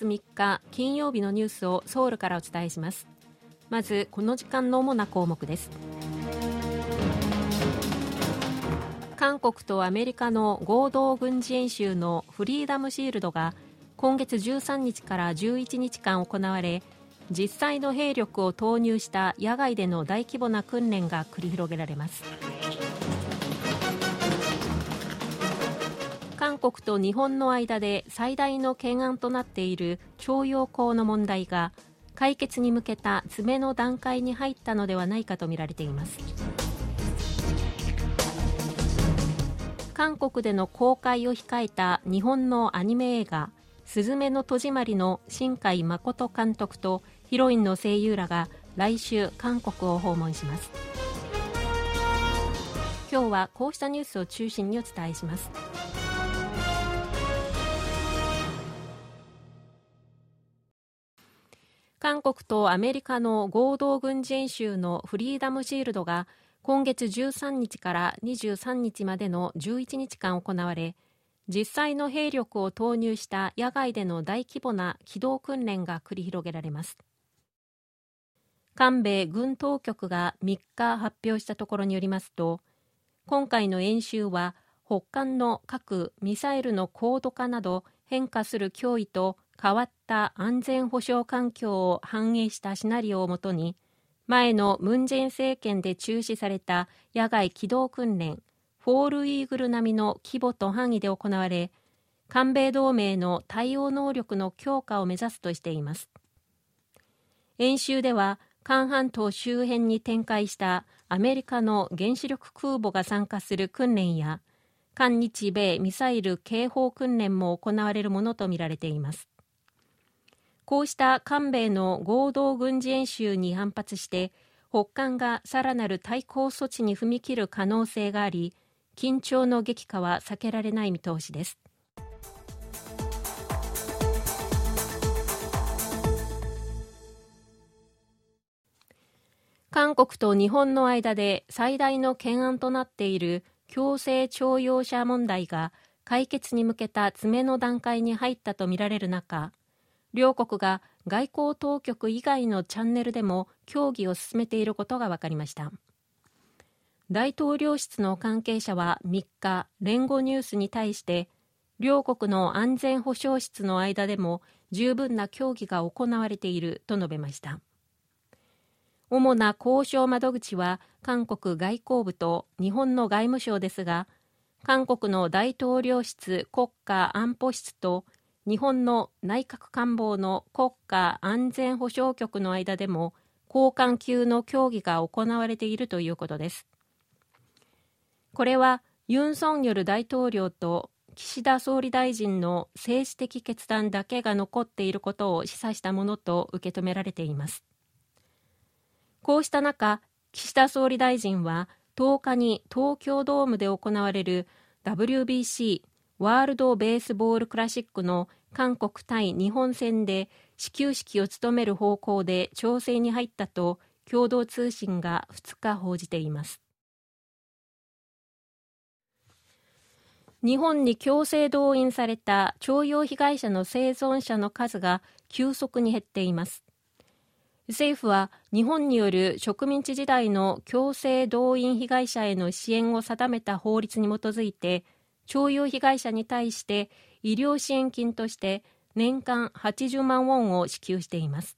3日金曜日のニュースをソウルからお伝えします。まずこの時間の主な項目です。韓国とアメリカの合同軍事演習のフリーダムシールドが今月13日から11日間行われ実際の兵力を投入した野外での大規模な訓練が繰り広げられます。国と日本の間で最大の懸案となっている徴用工の問題が解決に向けた詰めの段階に入ったのではないかとみられています。韓国での公開を控えた日本のアニメ映画「すずめの戸締まり」の新海誠監督とヒロインの声優らが来週韓国を訪問します。今日はこうしたニュースを中心にお伝えします。韓国とアメリカの合同軍事演習のフリーダムシールドが今月13日から23日までの11日間行われ実際の兵力を投入した野外での大規模な機動訓練が繰り広げられます。韓米軍当局が3日発表したところによりますと今回の演習は北韓の核・ミサイルの高度化など変化する脅威と変わった安全保障環境を反映したシナリオをもとに前のムン・ジェイン政権で中止された野外機動訓練フォールイーグル並みの規模と範囲で行われ韓米同盟の対応能力の強化を目指すとしています。演習では韓半島周辺に展開したアメリカの原子力空母が参加する訓練や韓日米ミサイル警報訓練も行われるものとみられています。こうした韓米の合同軍事演習に反発して北韓がさらなる対抗措置に踏み切る可能性があり緊張の激化は避けられない見通しです。韓国と日本の間で最大の懸案となっている強制徴用者問題が解決に向けた詰めの段階に入ったとみられる中両国が外交当局以外のチャンネルでも協議を進めていることが分かりました。大統領室の関係者は3日連合ニュースに対して両国の安全保障室の間でも十分な協議が行われていると述べました。主な交渉窓口は韓国外交部と日本の外務省ですが韓国の大統領室国家安保室と日本の内閣官房の国家安全保障局の間でも高官級の協議が行われているということです。これはユン・ソンニョル大統領と岸田総理大臣の政治的決断だけが残っていることを示唆したものと受け止められています。こうした中岸田総理大臣は10日に東京ドームで行われる WBC ワールド・ベースボール・クラシックの韓国対日本戦で始球式を務める方向で調整に入ったと共同通信が2日報じています。日本に強制動員された徴用被害者の生存者の数が急速に減っています。政府は日本による植民地時代の強制動員被害者への支援を定めた法律に基づいて徴用被害者に対して医療支援金として年間80万ウォンを支給しています。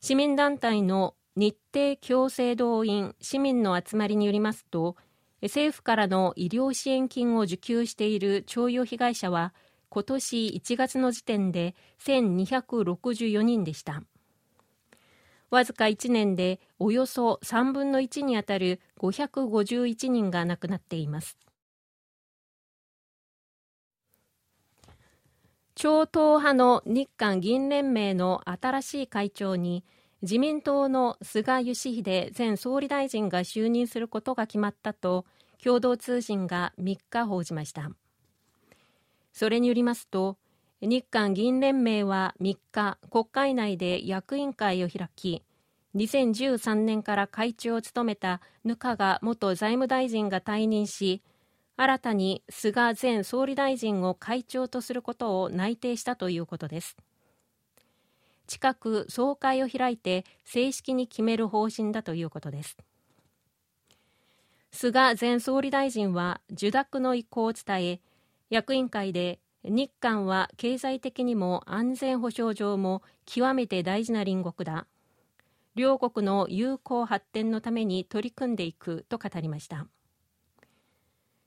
市民団体の日程強制動員市民の集まりによりますと政府からの医療支援金を受給している徴用被害者は今年1月の時点で1264人でした。わずか1年でおよそ3分の1にあたる551人が亡くなっています。超党派の日韓議員連盟の新しい会長に自民党の菅義偉前総理大臣が就任することが決まったと共同通信が3日報じました。それによりますと日韓議員連盟は3日国会内で役員会を開き2013年から会長を務めた額賀元財務大臣が退任し新たに菅前総理大臣を会長とすることを内定したということです。近く総会を開いて正式に決める方針だということです。菅前総理大臣は受諾の意向を伝え役員会で日韓は経済的にも安全保障上も極めて大事な隣国だ。両国の友好発展のために取り組んでいくと語りました。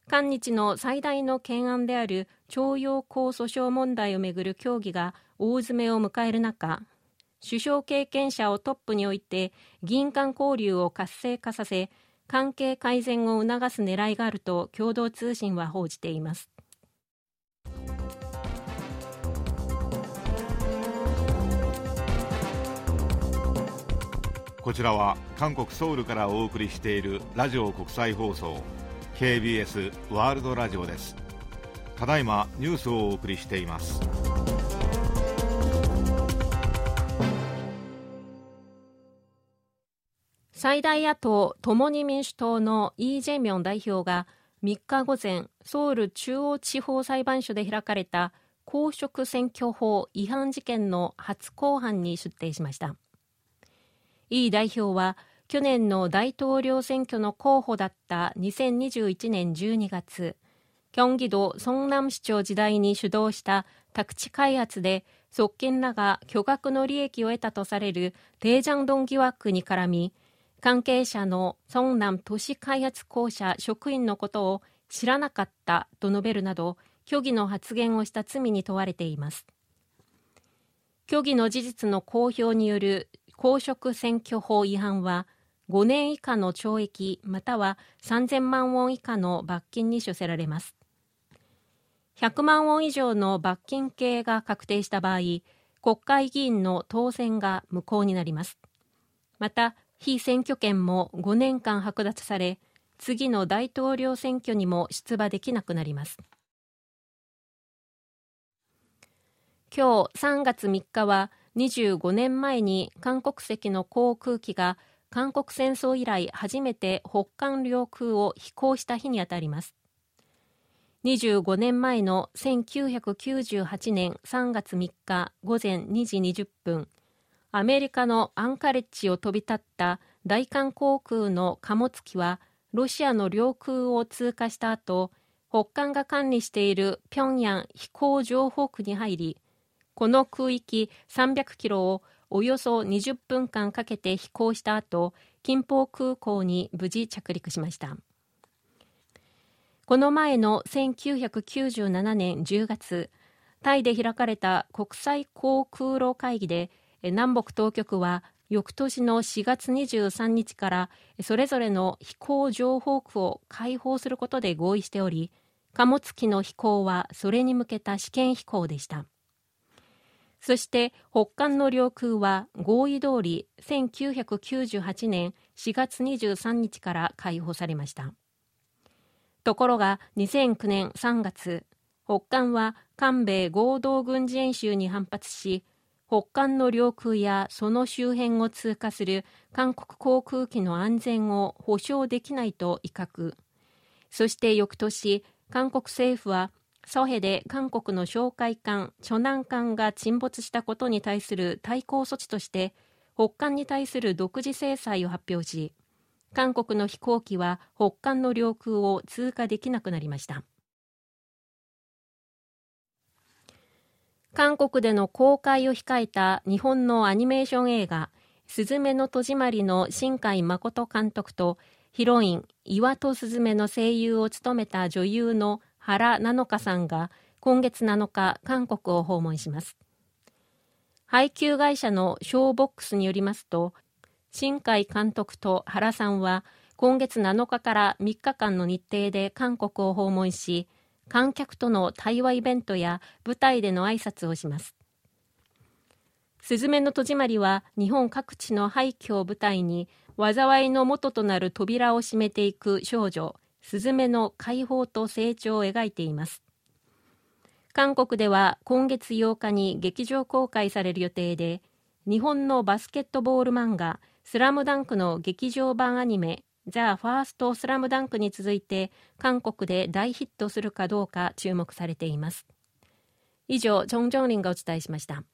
韓日の最大の懸案である徴用工訴訟問題をめぐる協議が大詰めを迎える中首相経験者をトップに置いて議員間交流を活性化させ関係改善を促す狙いがあると共同通信は報じています。こちらは韓国ソウルからお送りしているラジオ国際放送。KBS ワールドラジオです。ただいまニュースをお送りしています。最大野党共に民主党のイ・ジェミョン代表が3日午前ソウル中央地方裁判所で開かれた公職選挙法違反事件の初公判に出廷しました。イ代表は去年の大統領選挙の候補だった2021年12月京畿道ソンナム市長時代に主導した宅地開発で側近らが巨額の利益を得たとされるテージャンドン疑惑に絡み関係者のソンナム都市開発公社職員のことを知らなかったと述べるなど虚偽の発言をした罪に問われています。虚偽の事実の公表による公職選挙法違反は5年以下の懲役または3000万ウォン以下の罰金に処せられます。100万ウォン以上の罰金刑が確定した場合国会議員の当選が無効になります。また非選挙権も5年間剥奪され次の大統領選挙にも出馬できなくなります。今日3月3日は25年前に韓国籍の航空機が韓国戦争以来初めて北韓領空を飛行した日にあたります。25年前の1998年3月3日午前2時20分アメリカのアンカレッジを飛び立った大韓航空の貨物機はロシアの領空を通過した後北韓が管理している平壌飛行情報区に入りこの空域300キロをおよそ20分間かけて飛行した後、近郊空港に無事着陸しました。この前の1997年10月、タイで開かれた国際航空路会議で、南北当局は翌年の4月23日からそれぞれの飛行情報区を開放することで合意しており、貨物機の飛行はそれに向けた試験飛行でした。そして北韓の領空は合意通り1998年4月23日から解放されました。ところが2009年3月北韓は韓米合同軍事演習に反発し北韓の領空やその周辺を通過する韓国航空機の安全を保証できないと威嚇。そして翌年韓国政府はソヘで韓国の哨戒艦チョナン艦が沈没したことに対する対抗措置として北韓に対する独自制裁を発表し韓国の飛行機は北韓の領空を通過できなくなりました。韓国での公開を控えた日本のアニメーション映画「すずめの戸締まり」の新海誠監督とヒロイン岩戸すずめの声優を務めた女優の原菜乃華さんが今月7日韓国を訪問します。配給会社のショーボックスによりますと新海監督と原さんは今月7日から3日間の日程で韓国を訪問し観客との対話イベントや舞台での挨拶をします。すずめの戸締まりは日本各地の廃墟を舞台に災いの元となる扉を閉めていく少女。スズメの解放と成長を描いています。韓国では今月8日に劇場公開される予定で日本のバスケットボール漫画「スラムダンクの劇場版アニメ「ザ・ファースト・スラムダンクに続いて韓国で大ヒットするかどうか注目されています。以上、チョン・ジョンリンがお伝えしました。